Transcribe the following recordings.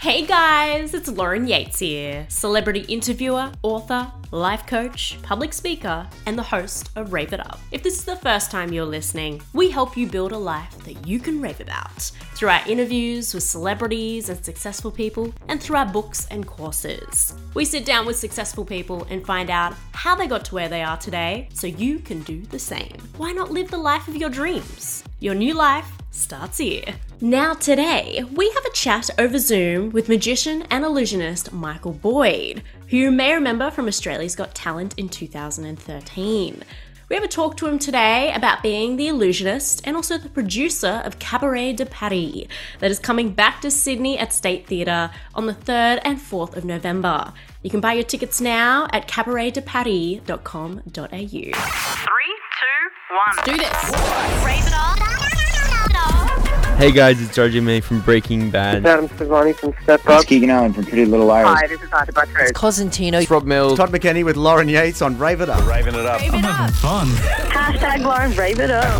Hey guys, it's Lauren Yates here, celebrity interviewer, author, life coach, public speaker, and the host of Rave It Up. If this is the first time you're listening, we help you build a life that you can rave about through our interviews with celebrities and successful people, and through our books and courses. We sit down with successful people and find out how they got to where they are today so you can do the same. Why not live the life of your dreams? Your new life starts here. Now, today, we have a chat over Zoom with magician and illusionist Michael Boyd, who you may remember from Australia's Got Talent in 2013. We have a talk to him today about being the illusionist and also the producer of Cabaret de Paris, that is coming back to Sydney at State Theatre on the 3rd and 4th of November. You can buy your tickets now at cabaretdeparis.com.au. Three, two, one. Do this! Rave it up. Hey guys, it's RJ May from Breaking Bad. Adam Sevani from Step Up. It's Up. Keegan Allen from Pretty Little Liars. Hi, this is Ita Buttrose. Cosentino. It's Rob Mills. Todd McKenney with Lauren Yates on Rave It Up. Raving it up. Fun. Hashtag Lauren, rave it up.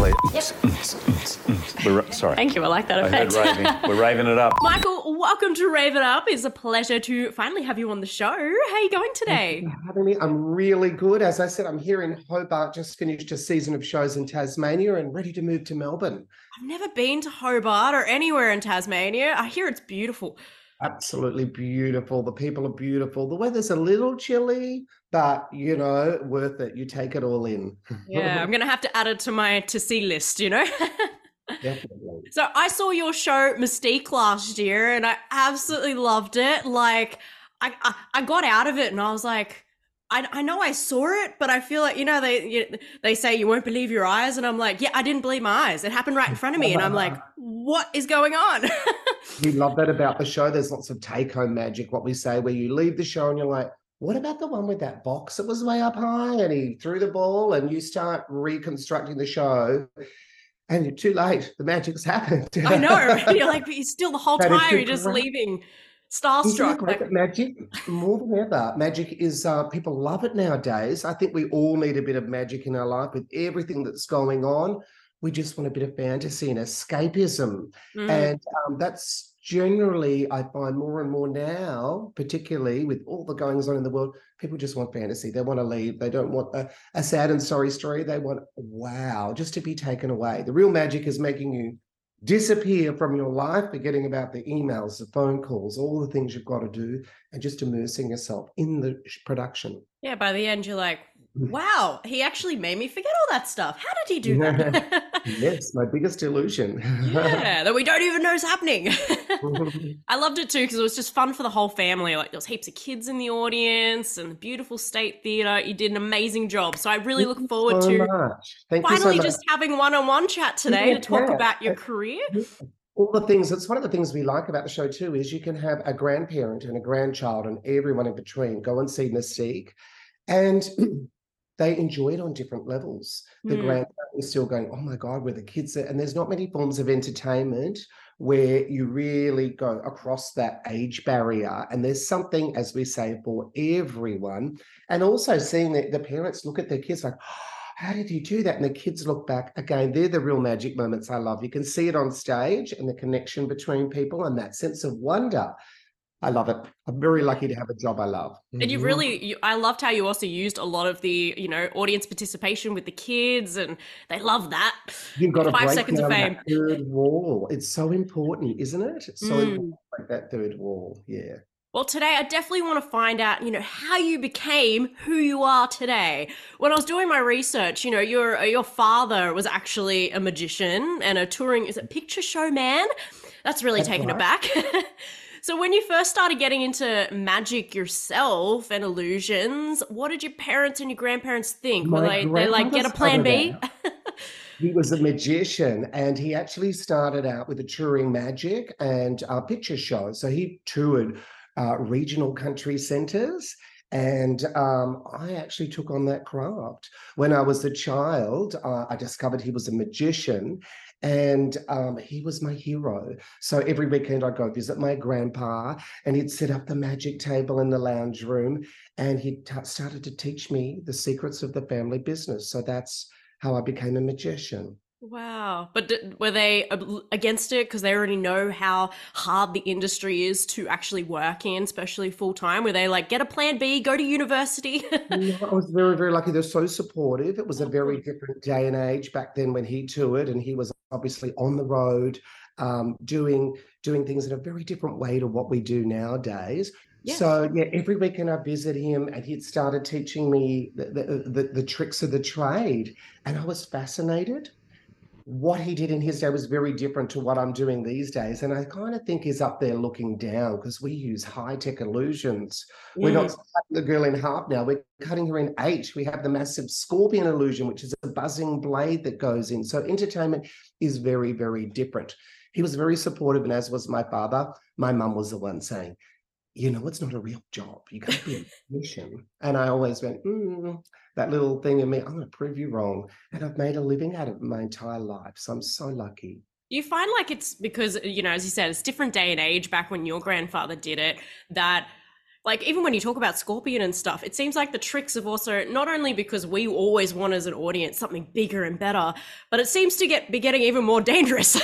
We're, ra- sorry. Thank you, I like that I heard effect. raving. We're raving it up. Michael, welcome to Rave It Up. It's a pleasure to finally have you on the show. How are you going today? Having me, I'm really good. As I said, I'm here in Hobart, just finished a season of shows in Tasmania and ready to move to Melbourne. I've never been to Hobart or anywhere in Tasmania. I hear it's beautiful. Absolutely beautiful. The people are beautiful. The weather's a little chilly, but you know, worth it. You take it all in. Yeah, I'm gonna have to add it to my to see list, you know? Definitely. so I saw your show Mystique last year and I absolutely loved it. Like I I, I got out of it and I was like I, I know I saw it, but I feel like you know they you, they say you won't believe your eyes, and I'm like, yeah, I didn't believe my eyes. It happened right in front of me, and I'm like, what is going on? We love that about the show. There's lots of take home magic, what we say, where you leave the show and you're like, what about the one with that box that was way up high and he threw the ball and you start reconstructing the show and you're too late. The magic's happened. I know. You're like, but you're still the whole time. You're just leaving starstruck. Like, that magic more than ever? Magic is uh, people love it nowadays. I think we all need a bit of magic in our life with everything that's going on. We just want a bit of fantasy and escapism, mm, and um, that's generally I find more and more now, particularly with all the goings on in the world. People just want fantasy. They want to leave. They don't want a, a sad and sorry story. They want wow, just to be taken away. The real magic is making you disappear from your life, forgetting about the emails, the phone calls, all the things you've got to do, and just immersing yourself in the production. yeah, by the end, you're like. Wow, he actually made me forget all that stuff. How did he do that? Yes, my biggest illusion. yeah, that we don't even know is happening. I loved it too because it was just fun for the whole family. Like there was heaps of kids in the audience and the beautiful state theatre. You did an amazing job. So I really look forward so to. Thank you so finally just having one-on-one chat today Yeah, to talk yeah. about your career. all the things that's one of the things we like about the show too is you can have a grandparent and a grandchild and everyone in between go and see Mystique and they enjoy it on different levels. The Mm. grandparent is still going, oh my God, where the kids are, and there's not many forms of entertainment where you really go across that age barrier. And there's something, as we say, for everyone. And also seeing that the parents look at their kids like, how did you do that? And the kids look back again. They're the real magic moments I love. You can see it on stage and the connection between people and that sense of wonder. I love it. I'm very lucky to have a job I love. And you Mhm. really, you, I loved how you also used a lot of the, you know, audience participation with the kids, and they love that. You've got to Five break seconds of fame. that third wall. It's so important, isn't it? It's so Mm. important to break that third wall. Yeah. Well, today I definitely want to find out, you know, how you became who you are today. When I was doing my research, you know, your your father was actually a magician and a touring is it picture show man? That's really That's taken right. aback. so when you first started getting into magic yourself and illusions, what did your parents and your grandparents think? Were they they like get a plan B? He was a magician and he actually started out with a touring magic and a picture show. So he toured uh, regional country centers. And um, I actually took on that craft. When I was a child, uh, I discovered he was a magician and um, he was my hero. So every weekend I'd go visit my grandpa and he'd set up the magic table in the lounge room and he t- started to teach me the secrets of the family business. So that's how I became a magician. Wow. But d- were they against it because they already know how hard the industry is to actually work in, especially full time? Were they like, get a plan B, go to university? I was very, very lucky. They're so supportive. It was a very different day and age back then when he toured, and he was obviously on the road, um, doing doing things in a very different way to what we do nowadays. Yeah. So yeah, every weekend I visit him, and he'd started teaching me the, the, the, the tricks of the trade, and I was fascinated what he did in his day was very different to what I'm doing these days. And I kind of think he's up there looking down because we use high tech illusions. Mm. We're not cutting the girl in half now, we're cutting her in eight. We have the massive scorpion illusion, which is a buzzing blade that goes in. So entertainment is very, very different. He was very supportive, and as was my father. My mum was the one saying, you know, it's not a real job. You can't be a musician. And I always went, mm, that little thing in me, I'm going to prove you wrong. And I've made a living out of it my entire life. So I'm so lucky. You find like it's because, uh, you know, as you said, it's different day and age back when your grandfather did it, that like even when you talk about scorpion and stuff it seems like the tricks have also not only because we always want as an audience something bigger and better but it seems to get be getting even more dangerous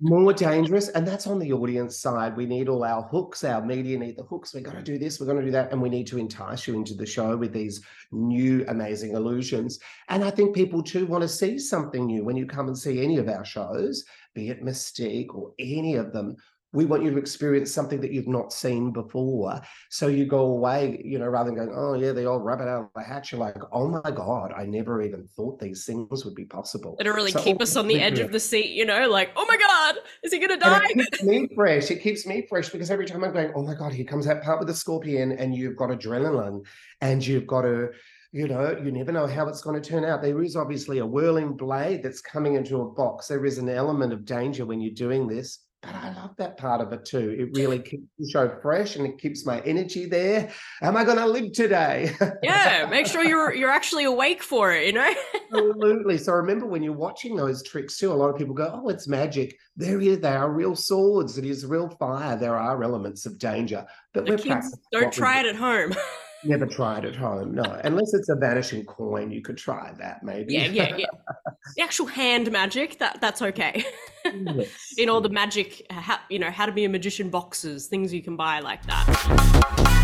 more dangerous and that's on the audience side. We need all our hooks our media need the hooks. We're going to do this we're going to do that and we need to entice you into the show with these new amazing illusions. And i think people too want to see something new. When you come and see any of our shows be it mystique or any of them we want you to experience something that you've not seen before. So you go away, you know, rather than going, oh yeah, the old rabbit out of the hatch. You're like, oh my god, I never even thought these things would be possible. It'll really so keep us on the edge of the seat, you know, like, oh my god, is he gonna die? And it keeps me fresh. It keeps me fresh because every time I'm going, oh my god, here comes that part with the scorpion, and you've got adrenaline, and you've got to you know, you never know how it's going to turn out. There is obviously a whirling blade that's coming into a box. There is an element of danger when you're doing this but I love that part of it too. It really keeps the show fresh and it keeps my energy there. Am I going to live today? yeah, make sure you're you're actually awake for it. You know. Absolutely. So remember when you're watching those tricks too, a lot of people go, "Oh, it's magic." There, they are real swords. It is real fire. There are elements of danger, but the we're Don't try it at home. Never tried at home, no. Unless it's a vanishing coin, you could try that maybe. Yeah, yeah, yeah. the actual hand magic, that that's okay. Yes. In all the magic, uh, how, you know, how to be a magician boxes, things you can buy like that.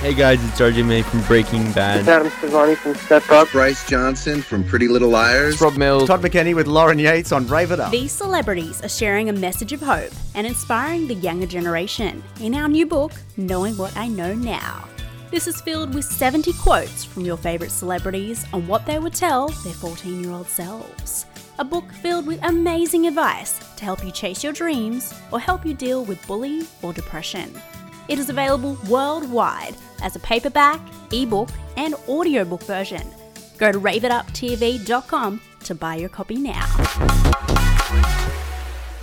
Hey guys, it's RJ May from Breaking Bad. Adam Sevani from Step Up. Bryce Johnson from Pretty Little Liars. Rob Mills. Todd McKenney with Lauren Yates on Rave It Up. These celebrities are sharing a message of hope and inspiring the younger generation in our new book, Knowing What I Know Now. This is filled with 70 quotes from your favourite celebrities on what they would tell their 14 year old selves. A book filled with amazing advice to help you chase your dreams or help you deal with bullying or depression. It is available worldwide as a paperback, ebook, and audiobook version. Go to raveituptv.com to buy your copy now.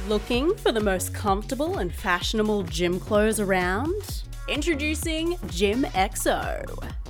Looking for the most comfortable and fashionable gym clothes around? Introducing Gym XO.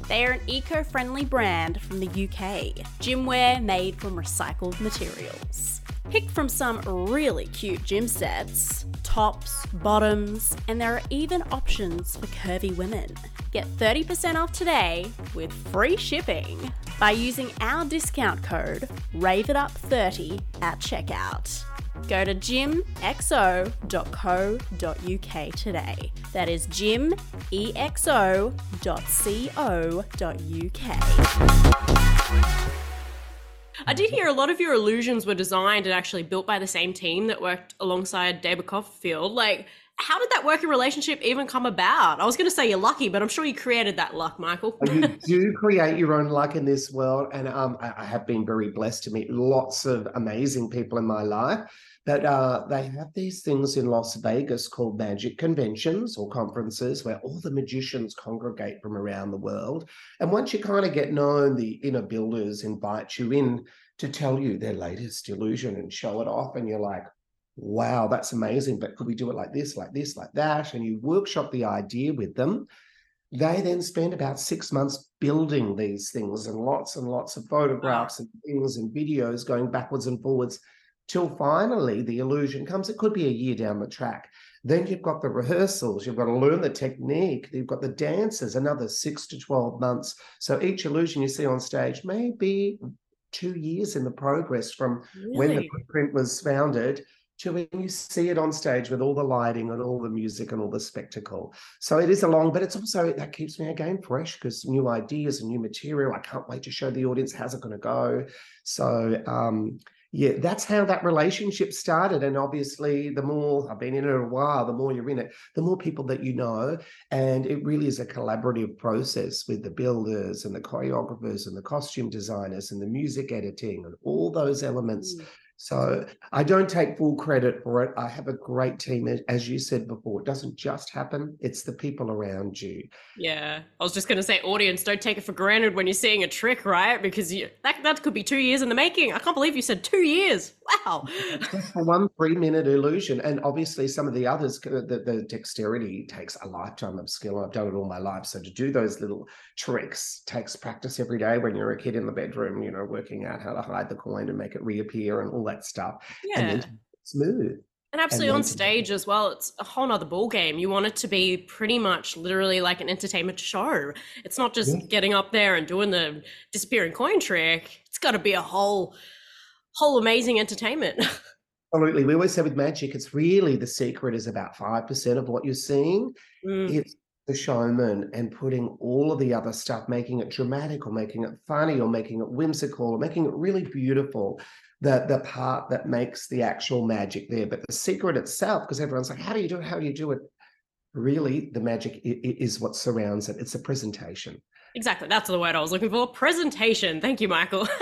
They are an eco friendly brand from the UK, gymwear made from recycled materials. Pick from some really cute gym sets, tops, bottoms, and there are even options for curvy women. Get 30% off today with free shipping by using our discount code RAVEITUP30 at checkout. Go to gymexo.co.uk today. That is gymexo.co.uk. I did hear a lot of your illusions were designed and actually built by the same team that worked alongside David Copperfield. Like, how did that working relationship even come about? I was going to say you're lucky, but I'm sure you created that luck, Michael. you do create your own luck in this world, and um, I have been very blessed to meet lots of amazing people in my life. But uh, they have these things in Las Vegas called magic conventions or conferences where all the magicians congregate from around the world. And once you kind of get known, the inner builders invite you in to tell you their latest illusion and show it off. And you're like, wow, that's amazing. But could we do it like this, like this, like that? And you workshop the idea with them. They then spend about six months building these things and lots and lots of photographs and things and videos going backwards and forwards till finally the illusion comes. It could be a year down the track. Then you've got the rehearsals, you've got to learn the technique, you've got the dances, another six to 12 months. So each illusion you see on stage may be two years in the progress from when the print was founded to when you see it on stage with all the lighting and all the music and all the spectacle. So it is a long, but it's also that keeps me again fresh because new ideas and new material. I can't wait to show the audience how's it going to go. So um, yeah, that's how that relationship started. And obviously, the more I've been in it a while, the more you're in it, the more people that you know. And it really is a collaborative process with the builders and the choreographers and the costume designers and the music editing and all those elements. Mm. So I don't take full credit for it. I have a great team. As you said before, it doesn't just happen, it's the people around you. Yeah, I was just gonna say, audience, don't take it for granted when you're seeing a trick, right? Because you, that that could be two years in the making. I can't believe you said two years. Wow. just for one three minute illusion. And obviously, some of the others, uh, the, the dexterity takes a lifetime of skill. I've done it all my life. So to do those little tricks takes practice every day when you're a kid in the bedroom, you know, working out how to hide the coin and make it reappear and all that stuff. And Yeah. then smooth. And absolutely then on stage as well, it's a whole nother ball game. You want it to be pretty much literally like an entertainment show. It's not just Yeah. getting up there and doing the disappearing coin trick. It's got to be a whole, whole amazing entertainment. Absolutely. We always say with magic, it's really the secret is about 5% of what you're seeing. Mm, It's the showman and putting all of the other stuff, making it dramatic or making it funny or making it whimsical or making it really beautiful. The, the part that makes the actual magic there. But the secret itself, because everyone's like, how do you do it? How do you do it? Really, the magic is what surrounds it. It's a presentation. exactly. That's the word I was looking for. Presentation. Thank you, Michael.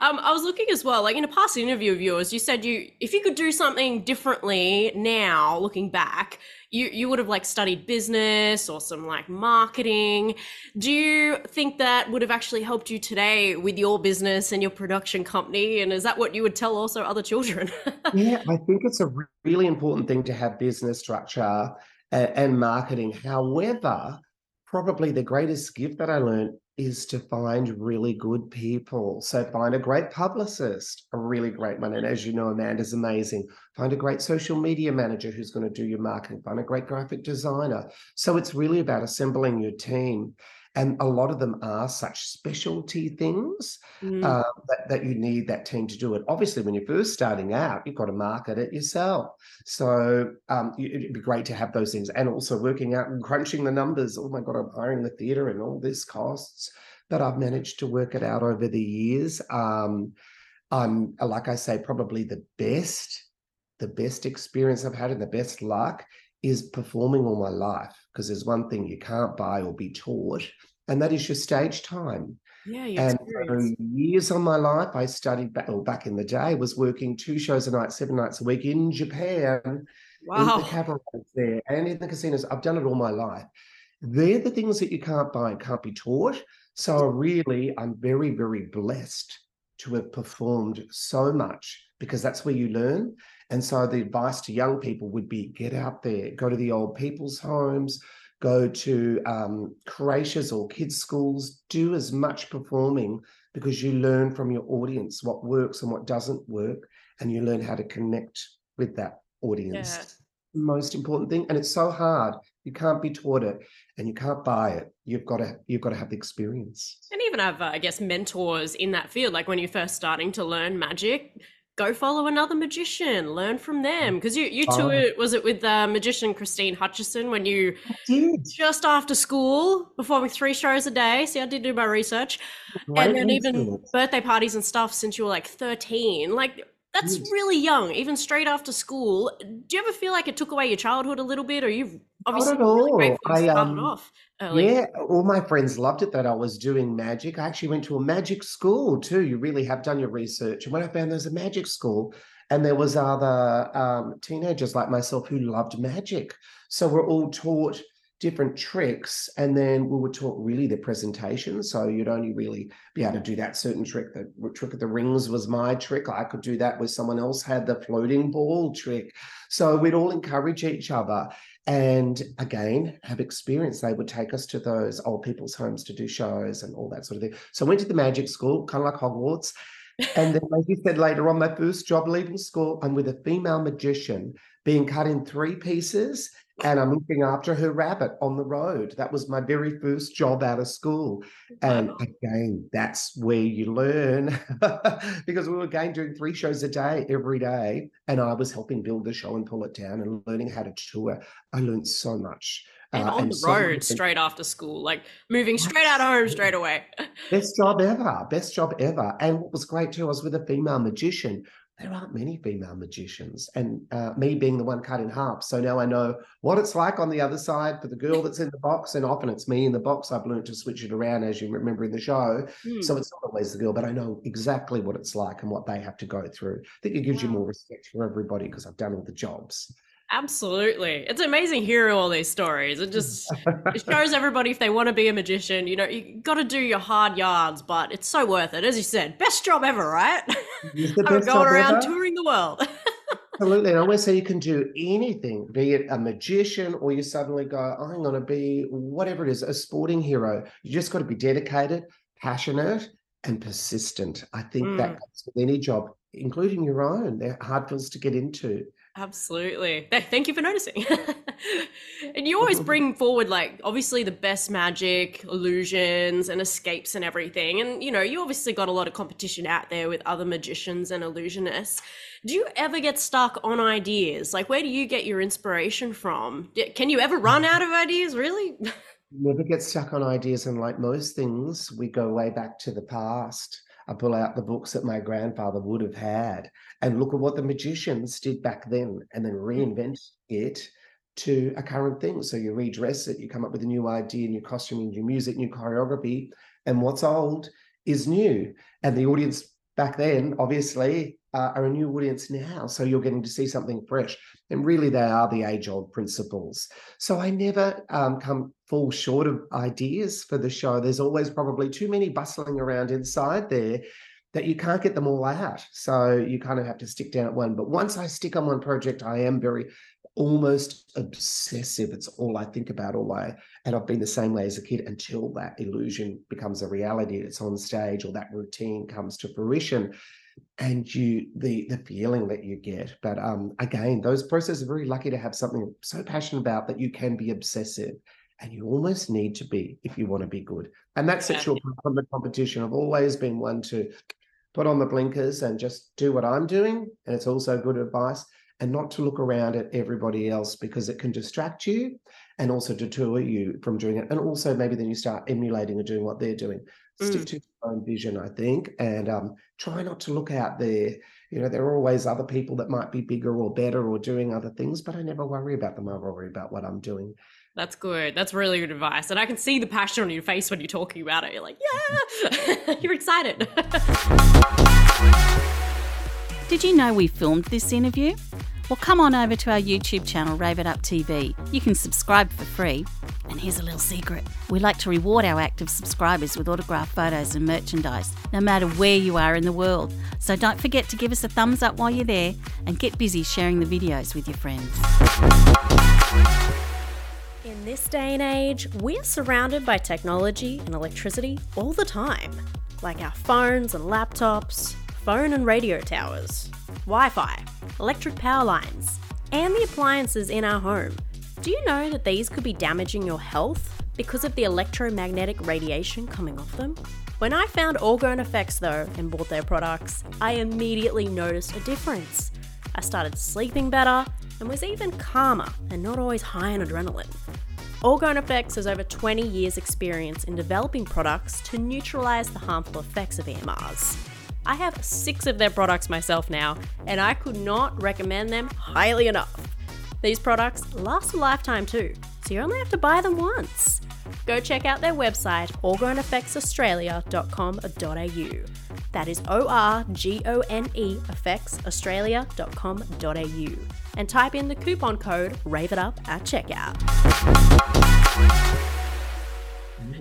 um, I was looking as well, like in a past interview of yours, you said you, if you could do something differently now, looking back, you, you would have like studied business or some like marketing. Do you think that would have actually helped you today with your business and your production company? And is that what you would tell also other children? yeah, I think it's a really important thing to have business structure and, and marketing. However, probably the greatest gift that I learned is to find really good people. So find a great publicist, a really great one. And as you know, Amanda's amazing. Find a great social media manager who's going to do your marketing. Find a great graphic designer. So it's really about assembling your team. And a lot of them are such specialty things Mm, uh, that, that you need that team to do it. Obviously, when you're first starting out, you've got to market it yourself. So um, it'd be great to have those things and also working out and crunching the numbers. Oh my God, I'm hiring the theatre and all this costs. But I've managed to work it out over the years. Um, I'm, like I say, probably the best, the best experience I've had and the best luck is performing all my life because there's one thing you can't buy or be taught, and that is your stage time. yeah, And years of my life, I studied back, well, back in the day, was working two shows a night, seven nights a week in Japan, in the cabarets there, and in the casinos. I've done it all my life. They're the things that you can't buy and can't be taught. So really, I'm very, very blessed to have performed so much because that's where you learn. And so the advice to young people would be get out there, go to the old people's homes, go to um, creches or kids' schools, do as much performing because you learn from your audience what works and what doesn't work, and you learn how to connect with that audience. Yeah. Most important thing, and it's so hard. You can't be taught it, and you can't buy it. You've got to. You've got to have the experience. and even have uh, i guess mentors in that field like when you're first starting to learn magic go follow another magician learn from them. Because you you Oh. toured was it with uh, magician christine hutchison when you just after school performing three shows a day? See i did do my research. And then even birthday parties and stuff since you were like 13 like that's Yes. really young even straight after school. Do you ever feel like it took away your childhood a little bit or you've obviously at all. you I, um, off early Yeah, all my friends loved it that I was doing magic. I actually went to a magic school too. You really have done your research. And when I found there's a magic school, and there was other um, teenagers like myself who loved magic, so we're all taught different tricks, and then we were taught really the presentation. So you'd only really be able to do that certain trick. The trick of the rings was my trick. I could do that where someone else had the floating ball trick. So we'd all encourage each other and again have experience they would take us to those old people's homes to do shows and all that sort of thing so i went to the magic school kind of like hogwarts and then like you said later on my first job leaving school i'm with a female magician being cut in three pieces and I'm looking after her rabbit on the road. That was my very first job out of school. And again, that's where you learn because we were again doing three shows a day every day. And I was helping build the show and pull it down and learning how to tour. I learned so much. And uh, on the so road straight after school, like moving straight out of home straight away. Best job ever. Best job ever. And what was great too, I was with a female magician. There aren't many female magicians, and uh, me being the one cut in half. So now I know what it's like on the other side for the girl that's in the box, and often it's me in the box. I've learned to switch it around, as you remember in the show. Hmm. So it's not always the girl, but I know exactly what it's like and what they have to go through. I think it gives you more respect for everybody because I've done all the jobs. Absolutely. It's amazing hearing all these stories. It just it shows everybody if they want to be a magician, you know, you got to do your hard yards, but it's so worth it. As you said, best job ever, right? I'm going around ever. touring the world. Absolutely. And I always say you can do anything, be it a magician or you suddenly go, I'm going to be whatever it is, a sporting hero. You just got to be dedicated, passionate, and persistent. I think that Mm. comes with any job, including your own. They're hard ones to get into. Absolutely. Thank you for noticing. and you always bring forward, like, obviously the best magic, illusions, and escapes and everything. And, you know, you obviously got a lot of competition out there with other magicians and illusionists. Do you ever get stuck on ideas? Like, where do you get your inspiration from? Can you ever run out of ideas, really? Never get stuck on ideas. And like most things, we go way back to the past. I pull out the books that my grandfather would have had and look at what the magicians did back then and then mm. reinvent it to a current thing. So you redress it, you come up with a new idea, new costume, new music, new choreography. And what's old is new. And the audience back then, obviously, uh, are a new audience now. So you're getting to see something fresh. And really, they are the age old principles. So I never um, come fall short of ideas for the show. There's always probably too many bustling around inside there that you can't get them all out. So you kind of have to stick down at one. But once I stick on one project, I am very almost obsessive. It's all I think about all I and I've been the same way as a kid until that illusion becomes a reality. It's on stage or that routine comes to fruition and you the the feeling that you get. But um again those processes are very lucky to have something so passionate about that you can be obsessive and you almost need to be if you want to be good. And that sets you from the competition. I've always been one to put on the blinkers and just do what i'm doing and it's also good advice and not to look around at everybody else because it can distract you and also deter you from doing it. And also maybe then you start emulating or doing what they're doing stick Mm. to your own vision i think and um, try not to look out there you know there are always other people that might be bigger or better or doing other things but i never worry about them i worry about what i'm doing That's good. That's really good advice. And I can see the passion on your face when you're talking about it. You're like, yeah, you're excited. Did you know we filmed this interview? Well, come on over to our YouTube channel, Rave It Up TV. You can subscribe for free. And here's a little secret we like to reward our active subscribers with autographed photos and merchandise, no matter where you are in the world. So don't forget to give us a thumbs up while you're there and get busy sharing the videos with your friends. In this day and age, we're surrounded by technology and electricity all the time, like our phones and laptops, phone and radio towers, Wi Fi, electric power lines, and the appliances in our home. Do you know that these could be damaging your health because of the electromagnetic radiation coming off them? When I found Orgone Effects though and bought their products, I immediately noticed a difference. I started sleeping better and was even calmer and not always high on adrenaline. Orgone Effects has over 20 years' experience in developing products to neutralize the harmful effects of EMRs. I have six of their products myself now, and I could not recommend them highly enough. These products last a lifetime too, so you only have to buy them once. Go check out their website, orgoneeffectsaustralia.com.au. That is O R G O N E effectsaustralia.com.au. And type in the coupon code RAVEITUP at checkout.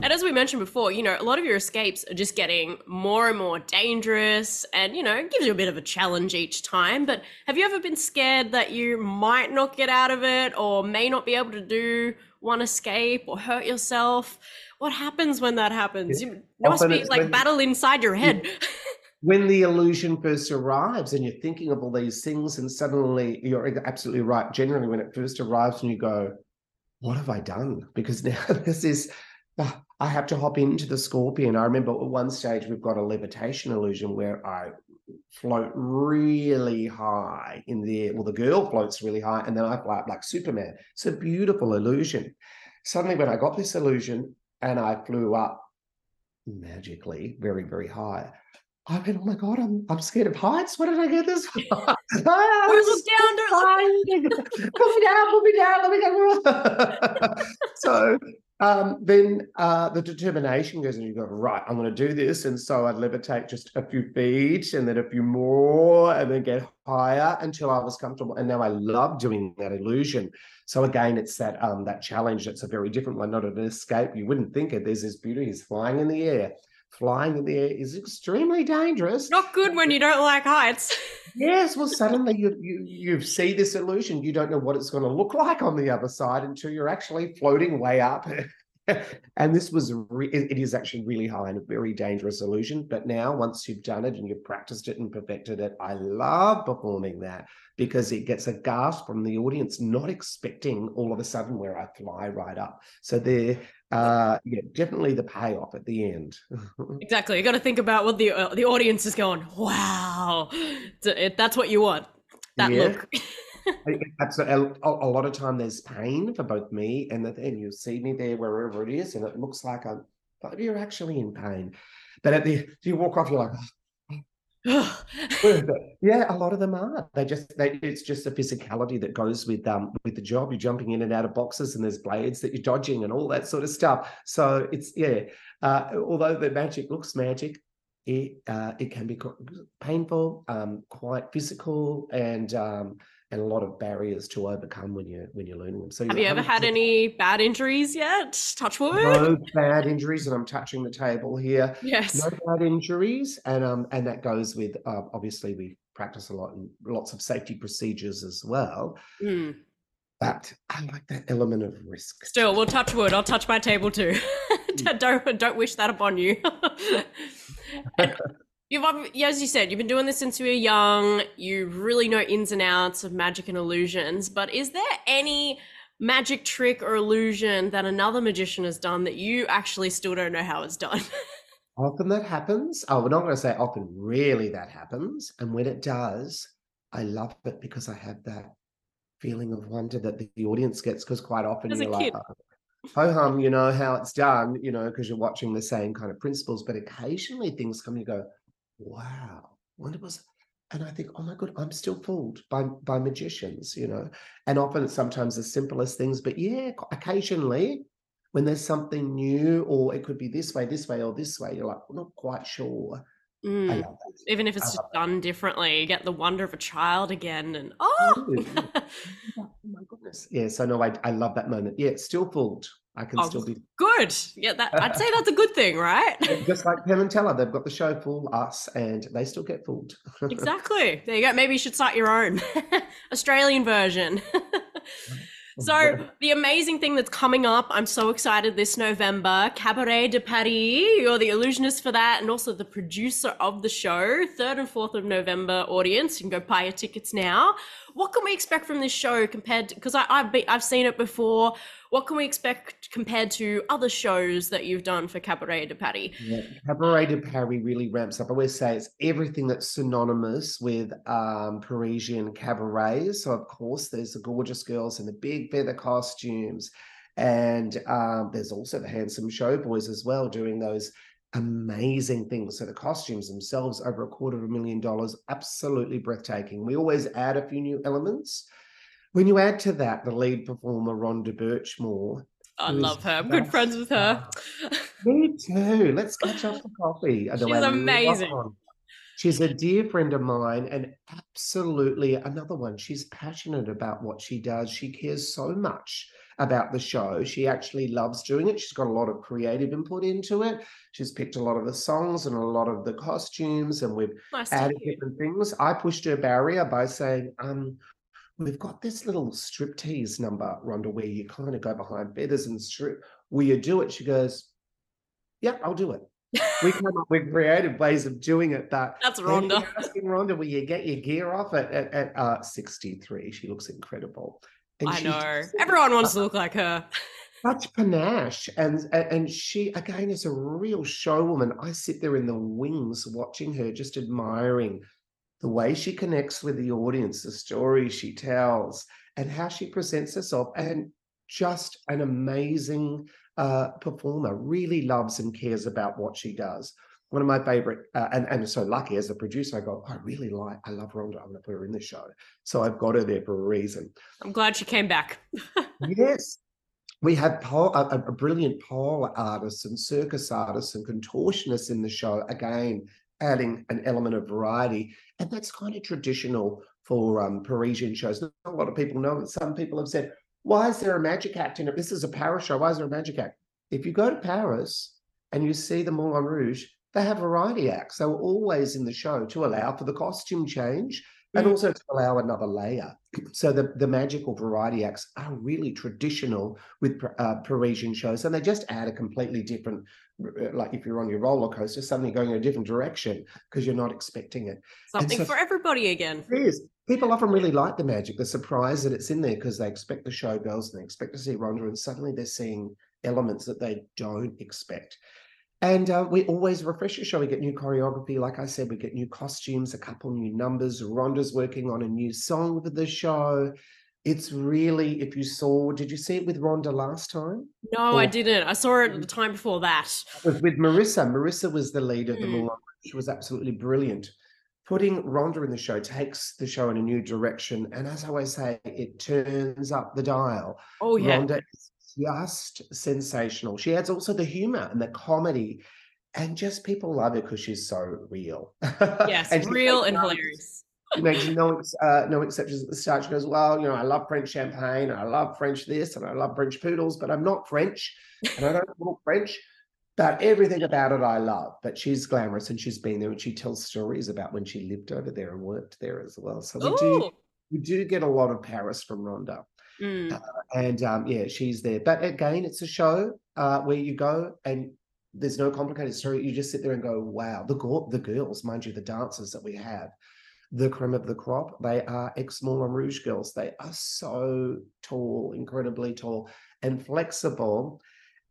And as we mentioned before, you know, a lot of your escapes are just getting more and more dangerous and, you know, it gives you a bit of a challenge each time. But have you ever been scared that you might not get out of it or may not be able to do one escape or hurt yourself? What happens when that happens? You must Often be like when- battle inside your head. when the illusion first arrives and you're thinking of all these things and suddenly you're absolutely right generally when it first arrives and you go what have i done because now there's this i have to hop into the scorpion i remember at one stage we've got a levitation illusion where i float really high in the air well the girl floats really high and then i fly up like superman it's a beautiful illusion suddenly when i got this illusion and i flew up magically very very high I went, oh my god, I'm I'm scared of heights. What did I get this for? ah, look down, don't look. put me down, put me down, let me go. so um, then uh, the determination goes, and you go, right, I'm going to do this. And so I'd levitate just a few feet and then a few more and then get higher until I was comfortable. And now I love doing that illusion. So again, it's that um, that challenge. It's a very different one, not an escape. You wouldn't think it. There's this beauty. He's flying in the air flying in the air is extremely dangerous. Not good when you don't like heights. yes, well, suddenly you you you see this illusion. You don't know what it's going to look like on the other side until you're actually floating way up. and this was re- it is actually really high and a very dangerous illusion. But now, once you've done it and you've practiced it and perfected it, I love performing that because it gets a gasp from the audience, not expecting all of a sudden where I fly right up. So there uh yeah definitely the payoff at the end. Exactly you got to think about what the uh, the audience is going wow that's what you want that yeah. look. That's a, a, lot of time there's pain for both me and the thing you see me there wherever it is and it looks like i'm but you're actually in pain. But at the you walk off you're like yeah, a lot of them are. They just they, it's just the physicality that goes with um with the job. You're jumping in and out of boxes, and there's blades that you're dodging and all that sort of stuff. So it's yeah. Uh, although the magic looks magic, it uh, it can be painful, um, quite physical, and um, and a lot of barriers to overcome when you're when you're learning them. So have you ever had any bad injuries yet? Touch wood. No bad injuries, and I'm touching the table here. Yes, no bad injuries, and um and that goes with uh, obviously we practice a lot and lots of safety procedures as well. Mm. But I like that element of risk. Still, we'll touch wood. I'll touch my table too. don't don't wish that upon you. You've, as you said, you've been doing this since you were young. You really know ins and outs of magic and illusions. But is there any magic trick or illusion that another magician has done that you actually still don't know how it's done? often that happens. Oh, we're not going to say often, really that happens. And when it does, I love it because I have that feeling of wonder that the audience gets because quite often As you're like, oh, ho hum, you know how it's done, you know, because you're watching the same kind of principles. But occasionally things come, you go, wow, when it was, and I think, oh my god, I'm still fooled by by magicians, you know. And often it's sometimes the simplest things, but yeah, occasionally when there's something new, or it could be this way, this way, or this way, you're like, not quite sure. Mm. Even if it's just done differently, you get the wonder of a child again, and oh, oh my goodness, yeah. So no, I I love that moment. Yeah, still fooled. I can oh, still be good. Yeah, that, I'd say that's a good thing, right? Just like Penn and Teller, they've got the show Fool Us, and they still get fooled. exactly. There you go. Maybe you should start your own Australian version. so the amazing thing that's coming up, I'm so excited this November, Cabaret de Paris. You're the illusionist for that, and also the producer of the show. Third and fourth of November audience. You can go buy your tickets now. What can we expect from this show compared to? Because I've I've seen it before what can we expect compared to other shows that you've done for Cabaret de Paris? Yeah, Cabaret de Paris really ramps up. I always say it's everything that's synonymous with um, Parisian cabarets. So, of course, there's the gorgeous girls in the big feather costumes. And um, there's also the handsome showboys as well doing those amazing things. So the costumes themselves, over a quarter of a million dollars, absolutely breathtaking. We always add a few new elements. When you add to that the lead performer Rhonda Burchmore. I love her. I'm good friends with her. Me too. Let's catch up for coffee. She's amazing. She's a dear friend of mine and absolutely another one. She's passionate about what she does. She cares so much about the show. She actually loves doing it. She's got a lot of creative input into it. She's picked a lot of the songs and a lot of the costumes, and we've nice added different things. I pushed her barrier by saying, um, we've got this little striptease number, Rhonda, where you kind of go behind feathers and strip. Will you do it? She goes, Yeah, I'll do it. we come up with creative ways of doing it. But That's Rhonda. asking Rhonda, will you get your gear off at at, at uh, 63? She looks incredible. And I know. Everyone wants to look like her. such panache. And and she again is a real showwoman. I sit there in the wings watching her just admiring the way she connects with the audience the stories she tells and how she presents herself and just an amazing uh, performer. Really loves and cares about what she does one of my favorite uh, and and so lucky as a producer i go i really like i love rhonda i'm going to put her in the show so i've got her there for a reason I'm glad she came back. Yes. We have pole, a, a brilliant pole artists and circus artists and contortionists in the show, again, adding an element of variety. And that's kind of traditional for um, Parisian shows. Not a lot of people know that some people have said, why is there a magic act in it? This is a Paris show. Why is there a magic act? If you go to Paris and you see the Moulin Rouge, they have variety acts. They were always in the show to allow for the costume change and Mm. also to allow another layer. So the, the magical variety acts are really traditional with uh, Parisian shows, and they just add a completely different, like if you're on your roller coaster, suddenly going in a different direction because you're not expecting it. Something so- for everybody again. It is. People often really like the magic, the surprise that it's in there because they expect the showgirls and they expect to see Rhonda, and suddenly they're seeing elements that they don't expect. And uh, we always refresh the show. We get new choreography. Like I said, we get new costumes, a couple new numbers. Rhonda's working on a new song for the show. It's really, if you saw, did you see it with Rhonda last time? No, I didn't. I saw it the time before that. It was with Marissa. Marissa was the lead of the Mm. Rouge. She was absolutely brilliant. Putting Rhonda in the show takes the show in a new direction. And as I always say, it turns up the dial. Oh yeah. Rhonda is just sensational. She adds also the humor and the comedy. And just people love her because she's so real. Yes, And real and hilarious. She makes no uh, no exceptions at the start. She goes, "Well, you know, I love French champagne, and I love French this, and I love French poodles, but I'm not French, and I don't talk French. But everything about it I love. But she's glamorous, and she's been there, and she tells stories about when she lived over there and worked there as well. So we do we do get a lot of Paris from Rhonda, Mm. and um, yeah, she's there. But again, it's a show uh, where you go and. There's no complicated story. You just sit there and go, "Wow!" The go- the girls, mind you, the dancers that we have, the creme of the crop. They are ex Moulin Rouge girls. They are so tall, incredibly tall and flexible.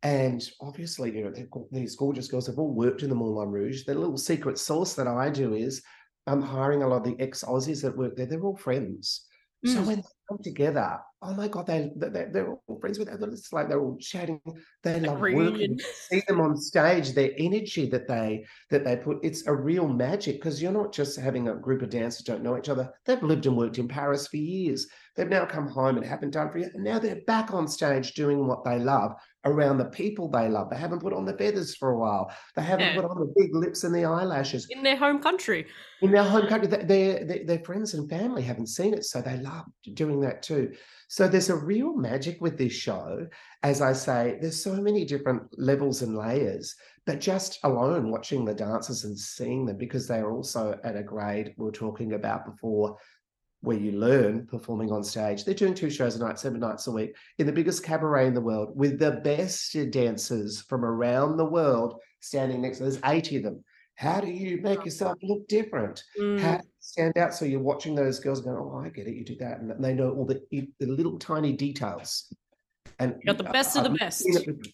And obviously, you know, these gorgeous girls have all worked in the Moulin Rouge. The little secret sauce that I do is I'm hiring a lot of the ex Aussies that work there. They're all friends. So Mm. when they come together, oh my God, they, they, they're all friends with them. It's like they're all chatting. They love working. See them on stage, their energy that they that they put, it's a real magic because you're not just having a group of dancers don't know each other. They've lived and worked in Paris for years. They've now come home and haven't done for you. And now they're back on stage doing what they love around the people they love. They haven't put on the feathers for a while. They haven't Yeah. put on the big lips and the eyelashes. In their home country. In their home country, their, their, their friends and family haven't seen it. So they love doing that too. So there's a real magic with this show. As I say, there's so many different levels and layers, but just alone watching the dancers and seeing them because they are also at a grade we are talking about before where you learn performing on stage. They're doing two shows a night, seven nights a week in the biggest cabaret in the world with the best dancers from around the world standing next to there's 80 of them. How do you make yourself look different? Mm. How do you stand out so you're watching those girls going, Oh, I get it, you do that. And they know all the, the little tiny details. And Got the best of the best. with-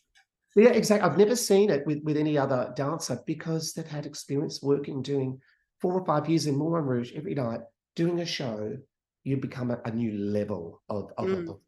yeah, exactly. I've never seen it with, with any other dancer because they've had experience working, doing four or five years in Moulin Rouge every night, doing a show. You become a, a new level of, of, Mm.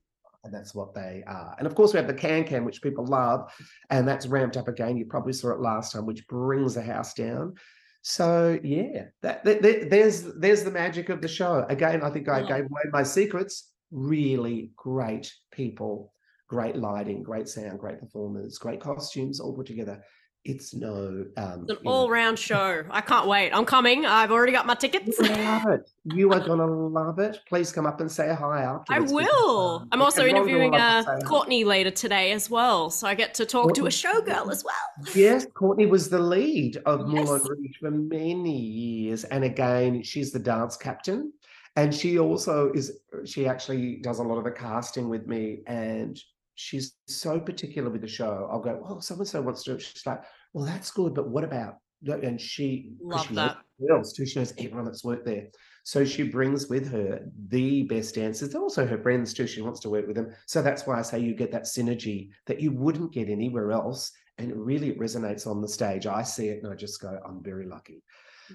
and that's what they are. And of course, we have the can can, which people love, and that's ramped up again. You probably saw it last time, which brings the house down. So yeah, that, that- that- there's there's the magic of the show. Again, I think I Yeah. gave away my secrets. Really great people, great lighting, great sound, great performers, great costumes, all put together. It's no um It's an all round show. I can't wait. I'm coming. I've already got my tickets. you're gonna love it. You are gonna love it. Please come up and say hi I afterwards. because, will. um, I'm also interviewing uh, say hi. Courtney later today as well. So I get to talk to a showgirl as well. Yes, Courtney was the lead of Moulin Yes. Rouge for many years. And again, she's the dance captain. And she also is, she actually does a lot of the casting with me. And she's so particular with the show. I'll go, oh, so and so wants to do it. She's like, well, that's good, but what about? And she, Love she knows that. everyone else too. She knows everyone that's worked there. So she brings with her the best dancers, also her friends too. She wants to work with them. So that's why I say you get that synergy that you wouldn't get anywhere else. And really, it really resonates on the stage. I see it and I just go, I'm very lucky.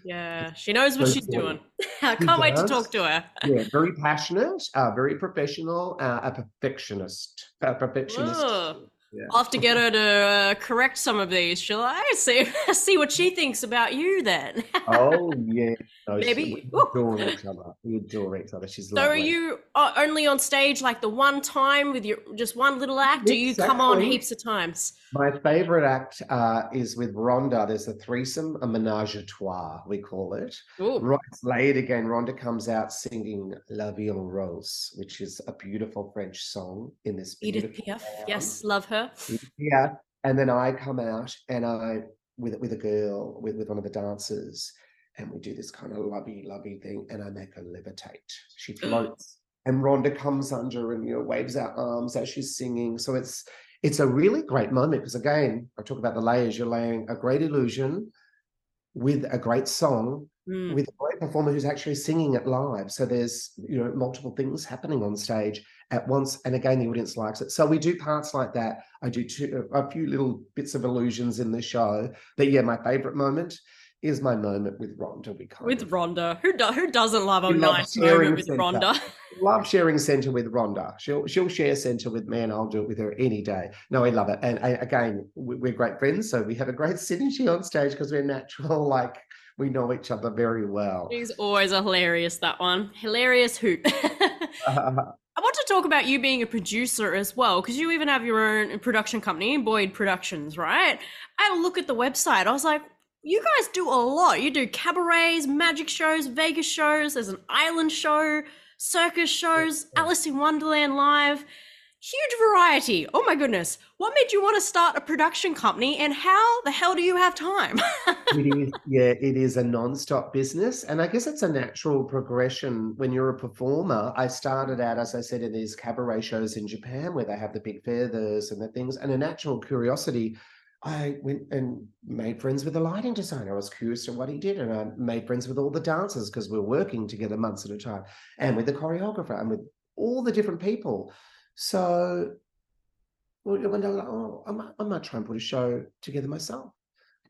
Yeah, she knows what So she's doing. I can't wait to talk to her. Yeah, very passionate, uh, very professional, uh, a perfectionist. A perfectionist. Ugh. Yeah. I'll have to get her to uh, correct some of these, shall I? See, see what she thinks about you then. Oh yeah, no, Maybe. we adore each other. We adore each other. She's So are you uh, only on stage like the one time with your just one little act? Do you come on heaps of times? My favorite act uh, is with Rhonda. There's a threesome, a menage a trois, we call it. Right, it's late again. Rhonda comes out singing La Vie en Rose, which is a beautiful French song in this Edith Piaf. Yes, love her. Yeah. And then I come out and I with with a girl with, with one of the dancers and we do this kind of lovey lovey thing and I make her levitate. She mm. floats and Rhonda comes under and you know waves our arms as she's singing. So it's it's a really great moment because again, I talk about the layers. You're laying a great illusion with a great song Mm. with a great performer who's actually singing it live. So there's you know multiple things happening on stage at once, and again the audience likes it. So we do parts like that. I do two, a few little bits of illusions in the show, but yeah, my favorite moment is my moment with Rhonda. We With of Rhonda, who do, who doesn't love a nice sharing moment with centre. Rhonda? love sharing center with Rhonda. She'll she'll share center with me, and I'll do it with her any day. No, I love it. And, and again, we- we're great friends, so we have a great synergy on stage because we're natural. Like we know each other very well. He's always a hilarious. That one, hilarious hoot. I want to talk about you being a producer as well, because you even have your own production company, Boyd Productions, right? I look at the website. I was like, you guys do a lot. You do cabarets, magic shows, Vegas shows. There's an island show, circus shows, Alice in Wonderland live. Huge variety. Oh my goodness. What made you want to start a production company and how the hell do you have time? it is, yeah, it is a non-stop business, and I guess it's a natural progression when you're a performer. I started out, as I said, in these cabaret shows in Japan where they have the big feathers and the things, and a natural curiosity. I went and made friends with the lighting designer. I was curious to what he did, and I made friends with all the dancers because we're working together months at a time, and with the choreographer and with all the different people. So one day, I'm like, oh, I might, I might try and put a show together myself.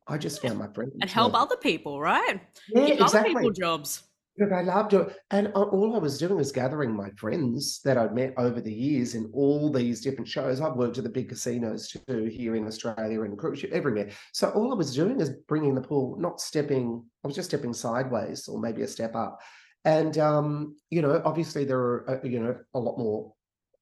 I just found my friend and help other people, right? Yeah, Give other exactly. people jobs. Look, I loved it. And all I was doing was gathering my friends that I'd met over the years in all these different shows. I've worked at the big casinos too, here in Australia and cruise ship everywhere. So all I was doing is bringing the pool, not stepping, I was just stepping sideways or maybe a step up. And, um, you know, obviously there are, uh, you know, a lot more,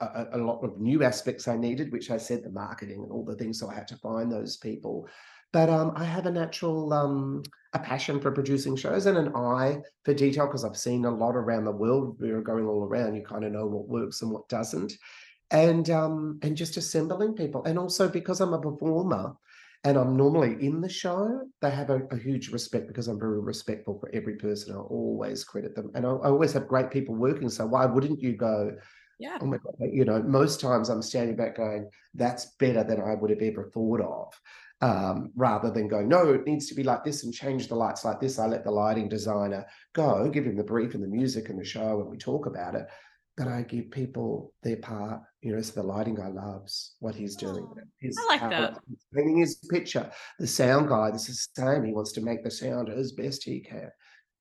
a, a- lot of new aspects I needed, which I said the marketing and all the things. So I had to find those people. But um, I have a natural um, a passion for producing shows and an eye for detail because I've seen a lot around the world. We're going all around. You kind of know what works and what doesn't, and um, and just assembling people. And also because I'm a performer and I'm normally in the show, they have a, a huge respect because I'm very respectful for every person. I always credit them, and I, I always have great people working. So why wouldn't you go? Yeah. Oh my god! You know, most times I'm standing back going, "That's better than I would have ever thought of." um, rather than going, no, it needs to be like this and change the lights like this. I let the lighting designer go, give him the brief and the music and the show, and we talk about it. But I give people their part, you know, so the lighting guy loves what he's doing. Oh, His I like that. he's painting his picture. The sound guy, this is the same. He wants to make the sound as best he can.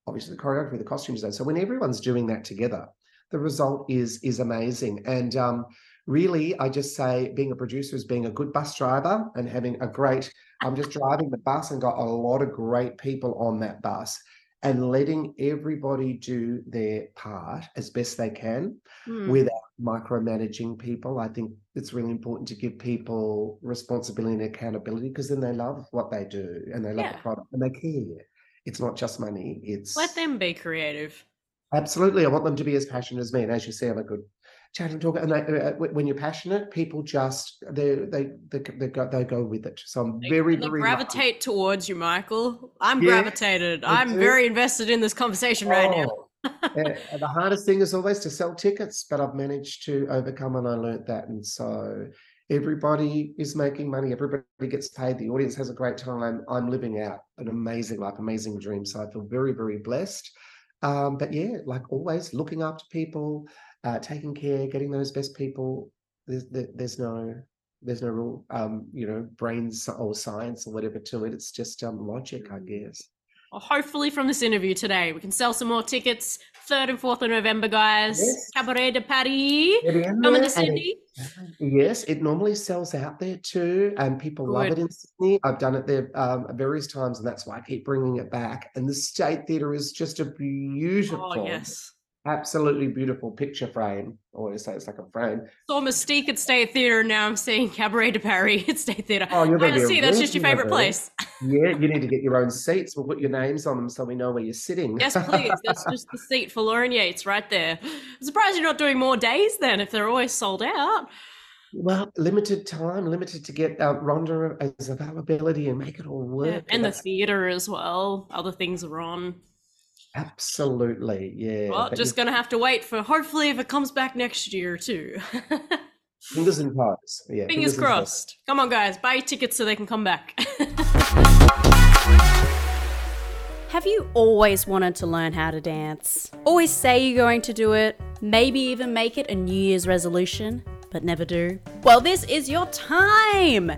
Obviously, the choreography, the costume design. So when everyone's doing that together, the result is is amazing. And um, really, I just say being a producer is being a good bus driver and having a great. I'm just driving the bus and got a lot of great people on that bus and letting everybody do their part as best they can Hmm. without micromanaging people. I think it's really important to give people responsibility and accountability because then they love what they do and they love Yeah. the product and they care. It's not just money. It's Let them be creative. Absolutely. I want them to be as passionate as me. And as you see, I'm a good chat and talker. And I, uh, when you're passionate, people just they they they, they go they go with it. So I'm very They very lucky. gravitate towards you, Michael. I'm Yeah, gravitated. I'm do. very invested in this conversation right now. Oh, uh, the hardest thing is always to sell tickets, but I've managed to overcome and I learnt that. And so everybody is making money, everybody gets paid, the audience has a great time. I'm living out an amazing life, amazing dream. So I feel very, very blessed. Um, but yeah, like always, looking after people, uh, taking care, getting those best people. There's, there, there's no there's no real um, you know brains or science or whatever to it. It's just um, logic, I guess. Well, hopefully, from this interview today, we can sell some more tickets. Third and fourth of November, guys. Yes. Cabaret de Paris coming to Sydney. Yes, it normally sells out there too, and people love it in Sydney. I've done it there um, various times, and that's why I keep bringing it back. And the State Theatre is just a beautiful, Oh yes. Absolutely beautiful picture frame. I always say it's like a frame. Saw Mystique at State Theatre, and now I'm seeing Cabaret de Paris at State Theatre. Oh, you're going to see, that's just your favourite there. place. Yeah, you need to get your own seats. We'll put your names on them so we know where you're sitting. Yes, please. That's just the seat for Lauren Yates right there. I'm surprised you're not doing more days then if they're always sold out. Well, limited time, limited to get uh, Rhonda as availability and make it all Yeah, work. And the theatre as well. Other things are on. Absolutely, yeah. Well, But just you- gonna have to wait for hopefully if it comes back next year too. fingers and toes. Yeah, Fingers and toes. crossed. Come on, guys, buy tickets so they can come back. Have you always wanted to learn how to dance? Always say you're going to do it, maybe even make it a New Year's resolution, but never do? Well, this is your time!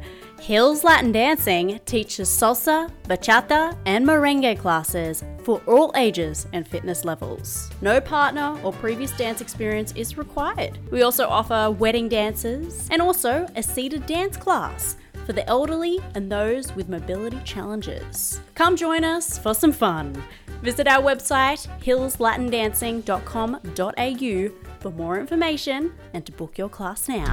Hills Latin Dancing teaches salsa, bachata, and merengue classes for all ages and fitness levels. No partner or previous dance experience is required. We also offer wedding dances and also a seated dance class for the elderly and those with mobility challenges. Come join us for some fun. Visit our website hillslatindancing.com.au for more information and to book your class now.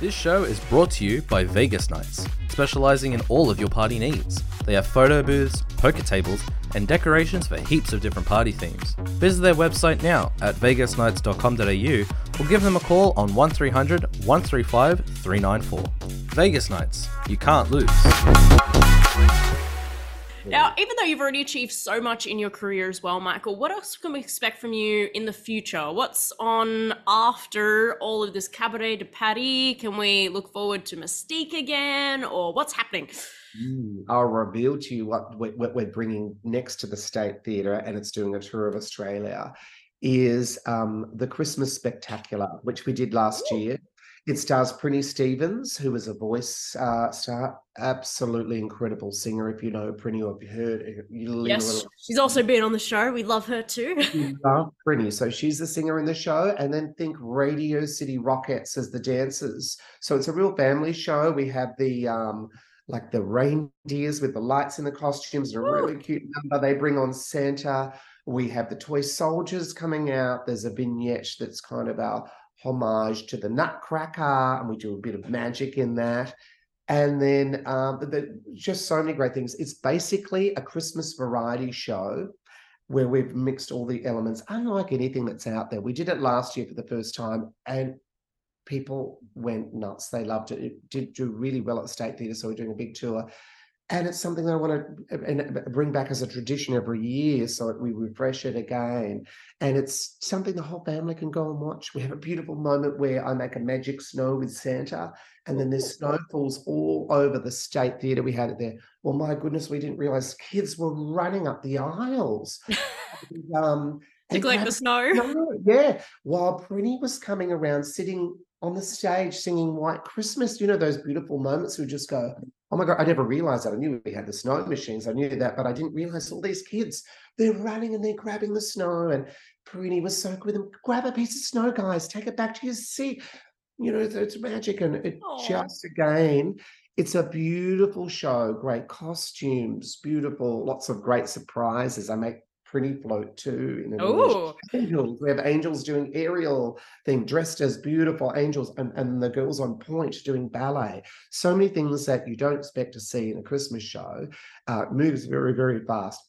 This show is brought to you by Vegas Nights, specializing in all of your party needs. They have photo booths, poker tables, and decorations for heaps of different party themes. Visit their website now at vegasnights.com.au or give them a call on 1300 135 394. Vegas Nights, you can't lose. Now, even though you've already achieved so much in your career as well, Michael, what else can we expect from you in the future? What's on after all of this Cabaret de Paris? Can we look forward to Mystique again, or what's happening? Mm, I'll reveal to you what, what what we're bringing next to the State Theatre, and it's doing a tour of Australia. Is um, the Christmas Spectacular, which we did last year. It stars Prinnie Stevens, who is a voice uh, star, absolutely incredible singer. If you know Prinnie or have heard, you leave a Yes, she's also been on the show. We love her too. you love Prinnie. So she's the singer in the show, and then think Radio City Rockettes as the dancers. So it's a real family show. We have the um like the reindeers with the lights in the costumes, a really cute number. They bring on Santa. We have the toy soldiers coming out. There's a vignette that's kind of our homage to the Nutcracker, and we do a bit of magic in that. And then um, the, just so many great things. It's basically a Christmas variety show where we've mixed all the elements, unlike anything that's out there. We did it last year for the first time, and people went nuts. They loved it. It did do really well at State Theatre, so we're doing a big tour. And it's something that I want to and bring back as a tradition every year, so that we refresh it again. And it's something the whole family can go and watch. We have a beautiful moment where I make a magic snow with Santa, and then there's snow falls all over the State Theatre. We had it there. Well, my goodness, we didn't realize kids were running up the aisles. And, um, to collect the grabbing snow. yeah. While Prinnie was coming around sitting on the stage singing White Christmas, you know, those beautiful moments we just go, oh my God, I never realized that. I knew we had the snow machines, I knew that, but I didn't realize all these kids, they're running and they're grabbing the snow. And Prinnie was so good with them. Grab a piece of snow, guys, take it back to your seat. You know, it's magic. And it Aw. just again, it's a beautiful show, great costumes, beautiful, lots of great surprises. I make Prinnie float too. In Oh, angels. We have angels doing aerial thing, dressed as beautiful angels, and, and the girls on point doing ballet. So many things that you don't expect to see in a Christmas show. Uh, moves very, very fast.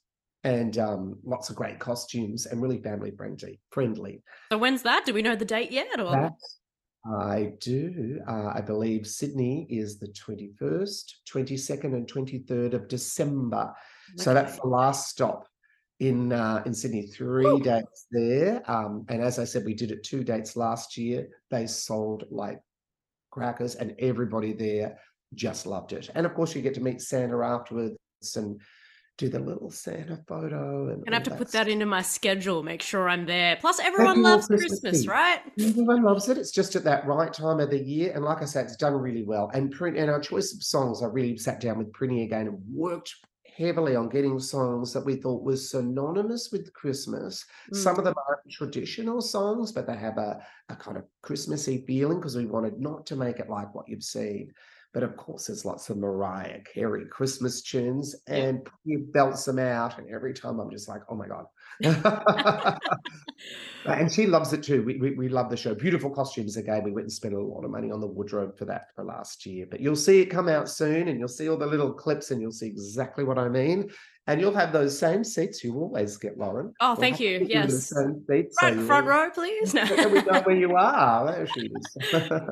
And um, lots of great costumes and really family friendly. Friendly. so when's that? Do we know the date yet? Or That I do. Uh, I believe Sydney is the 21st, 22nd, and 23rd of December. So that's the last stop in uh, in Sydney, three dates there. Um, and as I said, we did it two dates last year. They sold like crackers, and everybody there just loved it. And of course, you get to meet Santa afterwards and do the little Santa photo. And Gonna have to put stuff. that into my schedule, make sure I'm there. Plus, everyone Happy loves Christmas Christmas, right? Everyone loves it. It's just at that right time of the year. And like I said, it's done really well. And print and our choice of songs, I really sat down with Prinnie again and worked heavily on getting songs that we thought was synonymous with Christmas. Some of mm. them aren't traditional songs, but they have a, a kind of Christmassy feeling because we wanted not to make it like what you've seen. But of course, there's lots of Mariah Carey Christmas tunes, and you belts them out. And every time I'm just like, oh my God. and she loves it too. We, we, we love the show. Beautiful costumes again. We went and spent a lot of money on the wardrobe for that for last year. But you'll see it come out soon, and you'll see all the little clips, and you'll see exactly what I mean. And you'll have those same seats you always get, Lauren. Oh, We'll thank you. in the Yes. same seats so Front, you- front row, please. No. we know where you are. There she is.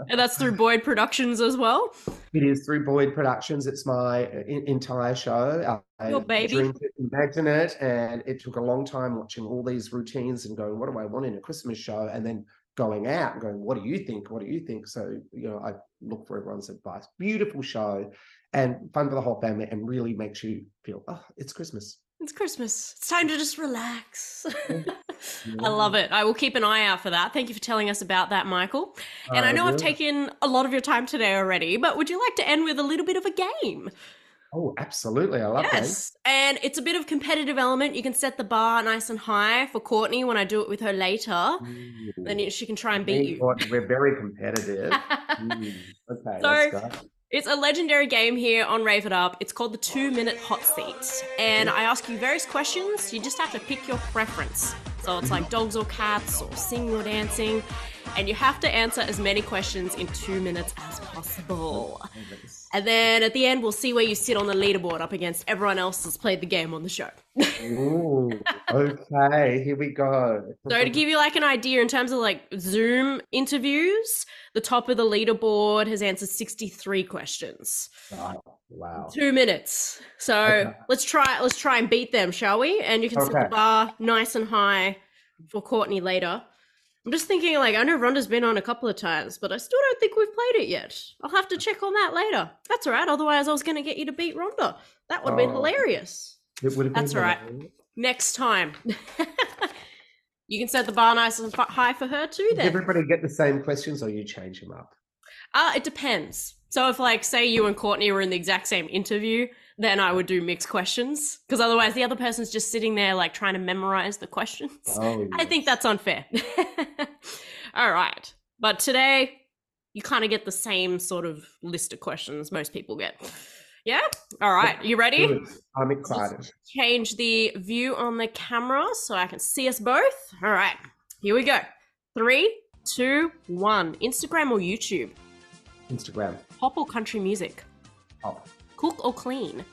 and that's through Boyd Productions as well. It is through Boyd Productions. It's my uh, entire show. I Your baby. it, imagine it, and it took a long time watching all these routines and going, "What do I want in a Christmas show?" And then going out and going, "What do you think? What do you think?" So you know, I look for everyone's advice. Beautiful show, and fun for the whole family, and really makes you feel, "Oh, it's Christmas." It's Christmas. It's time to just relax. I love it. I will keep an eye out for that. Thank you for telling us about that, Michael. And I Uh, know I've taken a lot of your time today already, but would you like to end with a little bit of a game? Oh, absolutely! I love that. Yes. And it's a bit of competitive element. You can set the bar nice and high for Courtney when I do it with her later. Then she can try and beat you. We're very competitive. Mm, Okay, So- let's go. It's a legendary game here on Rave It Up. It's called the two minute hot seat. And I ask you various questions. You just have to pick your preference. So it's like dogs or cats, or singing or dancing. And you have to answer as many questions in two minutes as possible. And then at the end, we'll see where you sit on the leaderboard up against everyone else that's played the game on the show. Ooh, okay, here we go. So to give you like an idea in terms of like Zoom interviews, the top of the leaderboard has answered 63 questions. Wow. wow. Two minutes. So Okay. let's try let's try and beat them, shall we? And you can set the bar nice and high for Courtney later. I'm just thinking like I know Rhonda's been on a couple of times, but I still don't think we've played it yet. I'll have to check on that later. That's all right. Otherwise, I was going to get you to beat Rhonda. That would have been Oh. hilarious. It would have been That's all right. Next time. you can set the bar nice and high for her too. Does Then everybody get the same questions or you change them up? Uh, it depends. So if like say you and Courtney were in the exact same interview, then I would do mixed questions because otherwise the other person's just sitting there like trying to memorize the questions. Oh, I think that's unfair. All right. But today you kind of get the same sort of list of questions most people get. Yeah? All right. You ready? Good. I'm excited. Change the view on the camera so I can see us both. All right. Here we go. Three, two, one. Instagram or YouTube? Instagram, Pop or country music? pop, Cook or clean?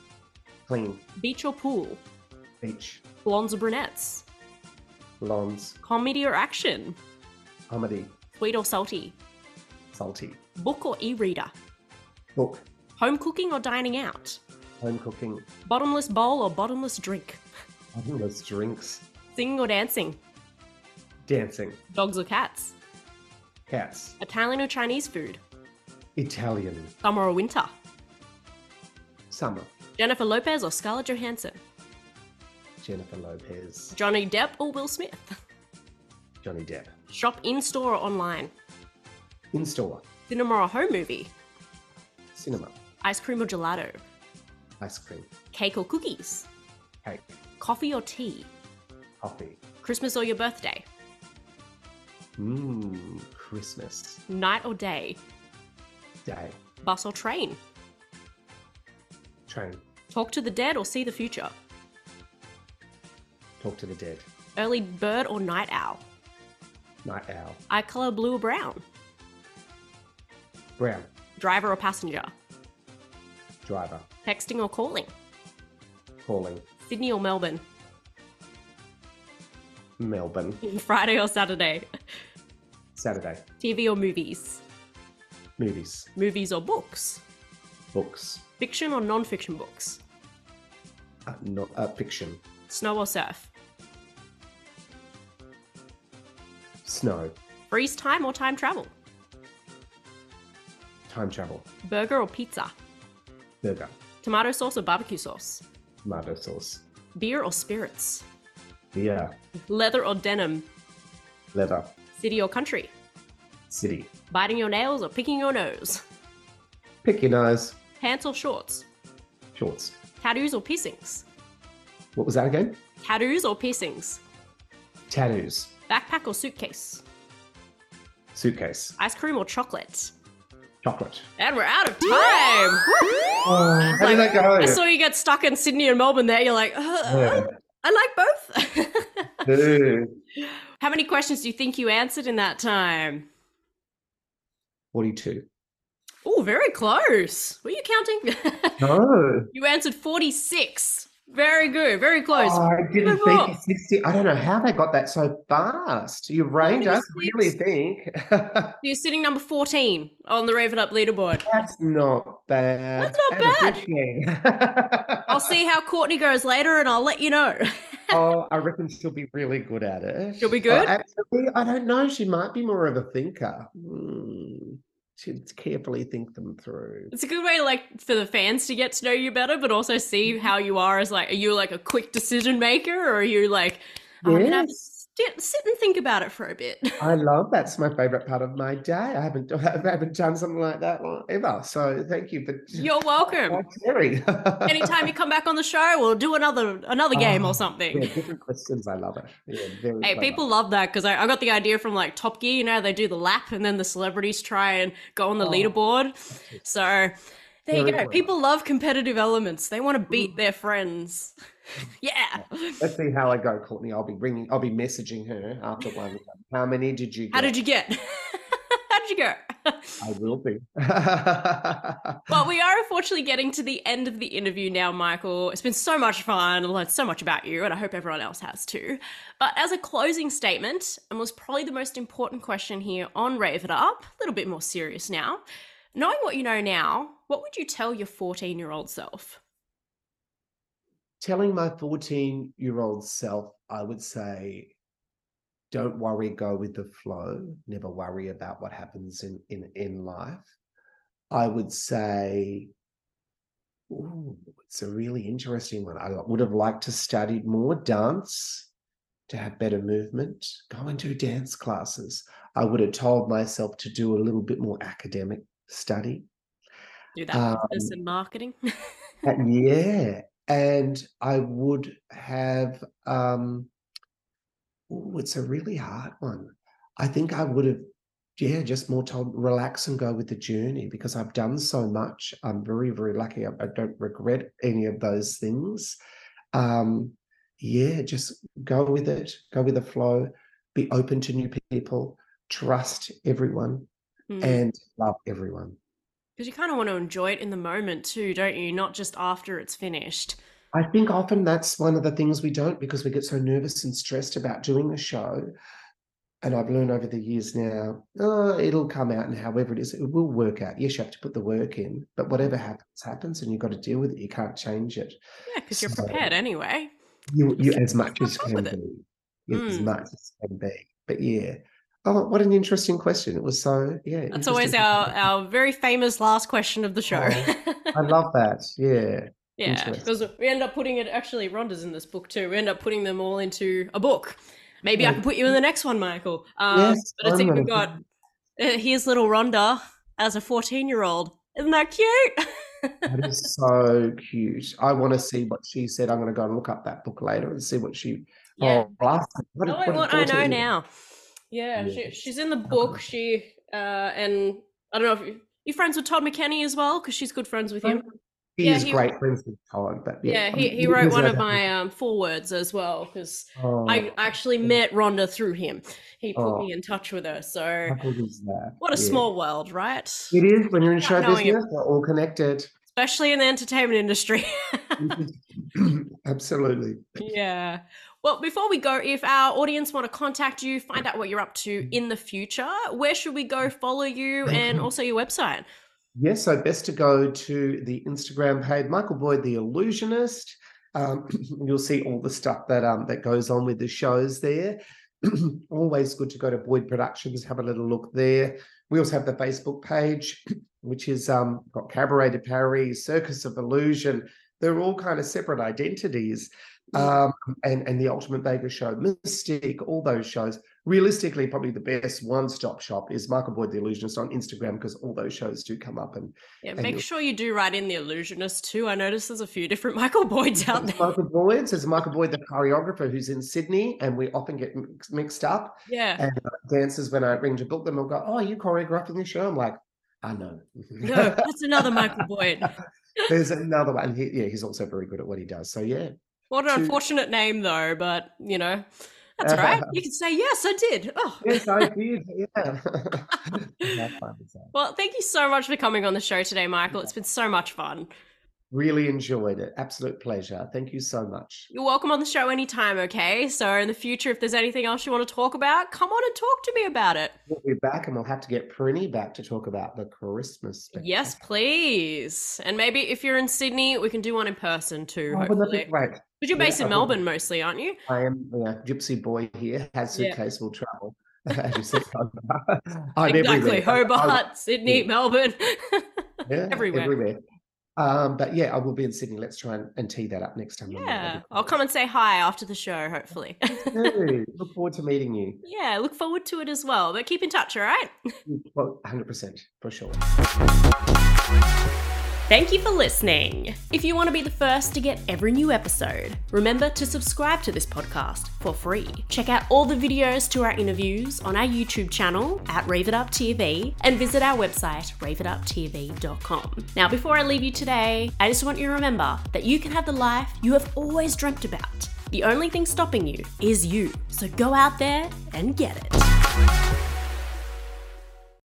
clean, Beach or pool? beach, Blondes or brunettes? blondes, Comedy or action? comedy, Sweet or salty? salty, Book or e reader? book, Home cooking or dining out? home cooking, Bottomless bowl or bottomless drink? bottomless drinks, Singing or dancing? dancing, Dogs or cats? cats, Italian or Chinese food? Italian, Summer or winter? Summer, Jennifer Lopez or Scarlett Johansson? Jennifer Lopez, Johnny Depp or Will Smith? Johnny Depp, Shop in store or online? in store, Cinema or home movie? cinema, Ice cream or gelato? ice cream, Cake or cookies? cake, Coffee or tea? coffee, Christmas or your birthday? mmm, Christmas, Night or day? day, Bus or train? Train, Talk to the dead or see the future? talk to the dead, Early bird or night owl? night owl, Eye color blue or brown? brown, Driver or passenger? driver, Texting or calling? calling, Sydney or Melbourne? Melbourne, Friday or Saturday? Saturday, TV or movies? movies, Movies or books? books? Fiction or non fiction books? Uh, no, uh, fiction. Snow or surf? Snow. Freeze time or time travel? Time travel. Burger or pizza? Burger. Tomato sauce or barbecue sauce? Tomato sauce. Beer or spirits? Beer. Leather or denim? Leather. City or country? City. Biting your nails or picking your nose? Pick your nose. Pants or shorts? Shorts. Tattoos or piercings? What was that again? Tattoos or piercings? Tattoos. Backpack or suitcase? Suitcase. Ice cream or chocolate? Chocolate. And we're out of time. Oh, how did that go? I saw you get stuck in Sydney and Melbourne there. You're like, uh, Yeah. I like both. How many questions do you think you answered in that time? 42. Oh, very close. Were you counting? No. you answered 46. Very good. Very close. Oh, I didn't think work. 60. I don't know how they got that so fast. You rate us, really think. You're sitting number 14 on the Rave It Up leaderboard. That's not bad. That's not bad. I'll see how Courtney goes later and I'll let you know. oh, I reckon she'll be really good at it. She'll be Oh, good? actually, I don't know. She might be more of a thinker. Hmm. She'd carefully think them through. It's a good way, like, for the fans to get to know you better, but also see mm-hmm. how you are as like, are you like a quick decision maker, or are you like, oh, I'm gonna have to Yes. Sit, sit and think about it for a bit. I love that's my favorite part of my day. I haven't I haven't done something like that ever. So thank you for You're welcome. Anytime you come back on the show, we'll do another another ah, game Oh, or something. Yeah, different questions. I love it. Yeah, very Hey, clever. people love that because I, I got the idea from like Top Gear. You know, they do the lap and then the celebrities try and go on the Oh. leaderboard. So there you go. People love competitive elements. They want to beat mm. their friends. yeah. Let's see how I go, Courtney. I'll be ringing. I'll be messaging her after one. How many did you? Get? How did you get? How did you go? I will be. Well, we are unfortunately getting to the end of the interview now, Michael. It's been so much fun. I learned so much about you, and I hope everyone else has too. But as a closing statement, and was probably the most important question here on Rave It Up, a little bit more serious now. Knowing what you know now, what would you tell your 14 year old self? Telling my 14 year old self, I would say, don't worry, go with the flow. Never worry about what happens in, in, in life. I would say, ooh, it's a really interesting one. I would have liked to study more dance to have better movement, go and do dance classes. I would have told myself to do a little bit more academic study. Do that Um, business and marketing. Uh, yeah, and I would have. Um, it's a really hard one. I think I would have, yeah, just more told relax and go with the journey because I've done so much. I'm very, very lucky. I, I don't regret any of those things. Um, yeah, just go with it. Go with the flow. Be open to new people. Trust everyone Hmm. and love everyone. Because you kind of want to enjoy it in the moment too, don't you? Not just after it's finished. I think often that's one of the things we don't because we get so nervous and stressed about doing the show. And I've learned over the years now, oh, it'll come out and however it is, it will work out. Yes, you have to put the work in, but whatever happens, happens, and you've got to deal with it. You can't change it. Yeah, because you're prepared anyway. You, you as much as can be, as Mm. much as can be. But yeah, oh, what an interesting question! It was so yeah. That's always our, our very famous last question of the show. I love that. Yeah. Yeah, because we end up putting it. Actually, Rhonda's in this book too. We end up putting them all into a book. Maybe I can put you in the next one, Michael. Um, Yes, but I think we've got uh, here's little Rhonda as a 14 year old. Isn't that cute? That is so cute. I want to see what she said. I'm going to go and look up that book later and see what she. Yeah. Oh, last, what, oh, what what I know 14 now. Yeah, Yeah. She, she's in the book. She uh, and I don't know if you, you friends with Todd McKenney as well because she's good friends with him. He Yeah, is he- great friends with Todd, but Yeah, yeah, he, he wrote one of my um, forewords as well because Oh, I actually met Rhonda through him. He put Oh. me in touch with her. So how good is that? what a Yeah. small world, right? It is when you're in Not show knowing it. business. We're all connected. Especially in the entertainment industry. Absolutely. yeah. Well, before we go, if our audience want to contact you, find out what you're up to in the future, where should we go follow you and also your website? Yes, so best to go to the Instagram page, Michael Boyd, the Illusionist. Um, you'll see all the stuff that um, that goes on with the shows there. always good to go to Boyd Productions, have a little look there. We also have the Facebook page, which is um, got Cabaret de Paris, Circus of Illusion. They're all kind of separate identities. Um, and, and the Ultimate Vegas Show, Mystique, all those shows. Realistically, probably the best one-stop shop is Michael Boyd the Illusionist on Instagram because all those shows do come up and Yeah, and make sure you do write in the illusionist too. I noticed there's a few different Michael Boyds out there. Michael Boyd, there's Michael Boyd, the choreographer who's in Sydney, and we often get mixed up. Yeah. And uh, dancers, when I ring to book them, will go, "Oh, you choreographing the show?" I'm like, "I know." No, that's another Michael Boyd. There's another one. He, yeah, he's also very good at what he does. So yeah, What an Two- unfortunate name though, but you know, that's right. You can say yes, I did. Oh. yes, I did. Yeah. Have fun with that. Well, thank you so much for coming on the show today, Michael. It's been so much fun. Really enjoyed it. Absolute pleasure. Thank you so much. You're welcome on the show anytime, okay? So in the future, if there's anything else you want to talk about, come on and talk to me about it. We'll be back, and we'll have to get Prinnie back to talk about the Christmas. Yes, please. And maybe if you're in Sydney, we can do one in person too, Oh, wouldn't be hopefully. great? But you're Yeah, based in I would- Melbourne mostly, aren't you? I am a gypsy boy here. Has Yeah. suitcase will travel. As you said, I'm exactly. everywhere. Hobart, Sydney, Yeah. Melbourne. Yeah, everywhere. everywhere. Um, but yeah, I will be in Sydney. Let's try and, and tee that up next time. Yeah. I'll come and say hi after the show, hopefully. Hey, Look forward to meeting you. yeah, look forward to it as well. But keep in touch, all right? Well, 100% for sure. Thank you for listening. If you want to be the first to get every new episode, remember to subscribe to this podcast for free. Check out all the videos to our interviews on our YouTube channel at Rave It Up TV and visit our website, raveituptv.com. Now, before I leave you today, I just want you to remember that you can have the life you have always dreamt about. The only thing stopping you is you. So go out there and get it.